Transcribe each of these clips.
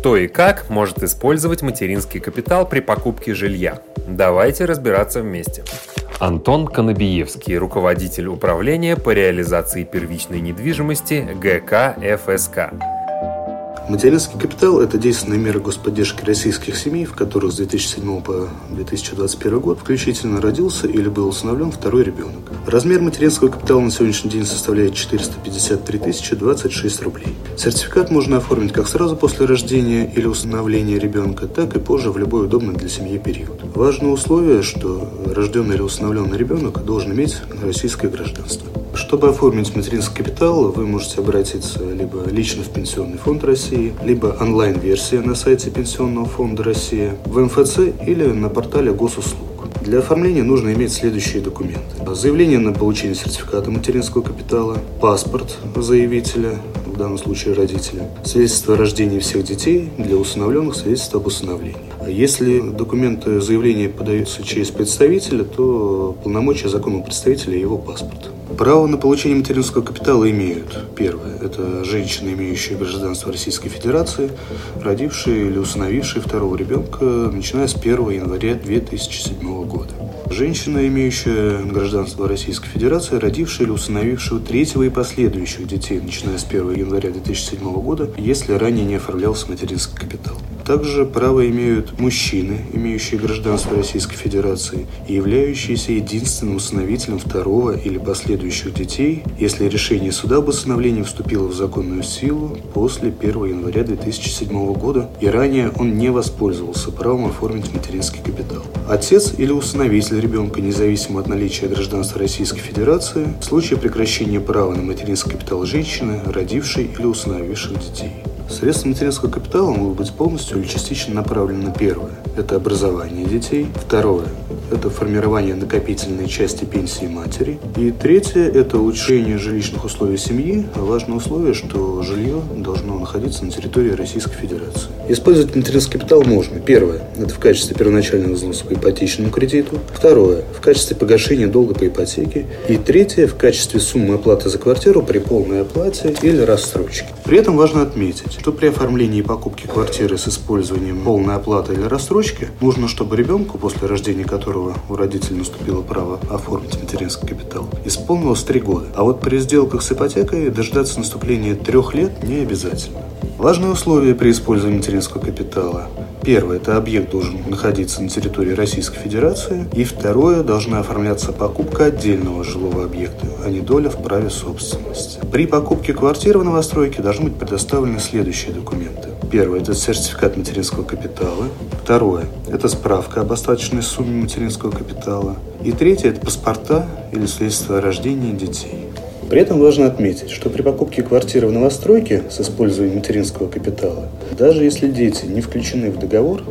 Кто и как может использовать материнский капитал при покупке жилья? Давайте разбираться вместе. Антон Конобиевский, руководитель управления по реализации первичной недвижимости ГК ФСК. Материнский капитал – это действенная мера господдержки российских семей, в которых с 2007 по 2021 год включительно родился или был установлен второй ребенок. Размер материнского капитала на сегодняшний день составляет 453 тысячи 26 рублей. Сертификат можно оформить как сразу после рождения или установления ребенка, так и позже в любой удобный для семьи период. Важное условие, что рожденный или установленный ребенок должен иметь российское гражданство. Чтобы оформить материнский капитал, вы можете обратиться либо лично в Пенсионный фонд России, либо онлайн-версия на сайте Пенсионного фонда России, в МФЦ или на портале госуслуг. Для оформления нужно иметь следующие документы. Заявление на получение сертификата материнского капитала, паспорт заявителя, в данном случае родителя, свидетельство о рождении всех детей для усыновленных свидетельство об усыновлении. Если документы заявления подаются через представителя, то полномочия законного представителя и его паспорт. Право на получение материнского капитала имеют. Первое – это женщины, имеющие гражданство Российской Федерации, родившие или усыновившие второго ребенка, начиная с 1 января 2007 года. Женщина, имеющая гражданство Российской Федерации, родившая или усыновившего третьего и последующих детей, начиная с 1 января 2007 года, если ранее не оформлялся материнский капитал. Также право имеют мужчины, имеющие гражданство Российской Федерации и являющиеся единственным усыновителем второго или последующих детей, если решение суда об усыновлении вступило в законную силу после 1 января 2007 года и ранее он не воспользовался правом оформить материнский капитал. Отец или усыновитель ребенка, независимо от наличия гражданства Российской Федерации, в случае прекращения права на материнский капитал женщины, родившей или усыновивших детей. Средства материнского капитала могут быть полностью или частично направлены на первое – это образование детей, второе – это формирование накопительной части пенсии матери, и третье – это улучшение жилищных условий семьи. Важное условие, что жилье должно находиться на территории Российской Федерации. Использовать материнский капитал можно. Первое – это в качестве первоначального взноса по ипотечному кредиту. Второе – в качестве погашения долга по ипотеке. И третье – в качестве суммы оплаты за квартиру при полной оплате или рассрочке. При этом важно отметить, что при оформлении и покупке квартиры с использованием полной оплаты или рассрочки нужно, чтобы ребенку, после рождения которого у родителей наступило право оформить материнский капитал, исполнилось 3 года. А вот при сделках с ипотекой дождаться наступления трех лет не обязательно. Важные условия при использовании материнского капитала. Первое – это объект должен находиться на территории Российской Федерации. И второе – должна оформляться покупка отдельного жилого объекта, а не доля в праве собственности. При покупке квартиры в новостройке должны быть предоставлены следующие документы. Первое – это сертификат материнского капитала. Второе – это справка об остаточной сумме материнского капитала. И третье – это паспорта или свидетельство о рождении детей. При этом важно отметить, что при покупке квартиры в новостройке с использованием материнского капитала, даже если дети не включены в договор,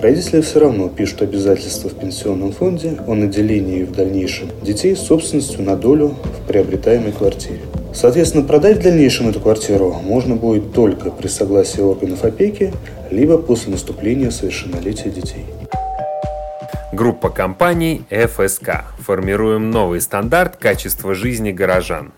родители все равно пишут обязательства в пенсионном фонде о наделении в дальнейшем детей собственностью на долю в приобретаемой квартире. Соответственно, продать в дальнейшем эту квартиру можно будет только при согласии органов опеки, либо после наступления совершеннолетия детей. Группа компаний ФСК. Формируем новый стандарт качества жизни горожан.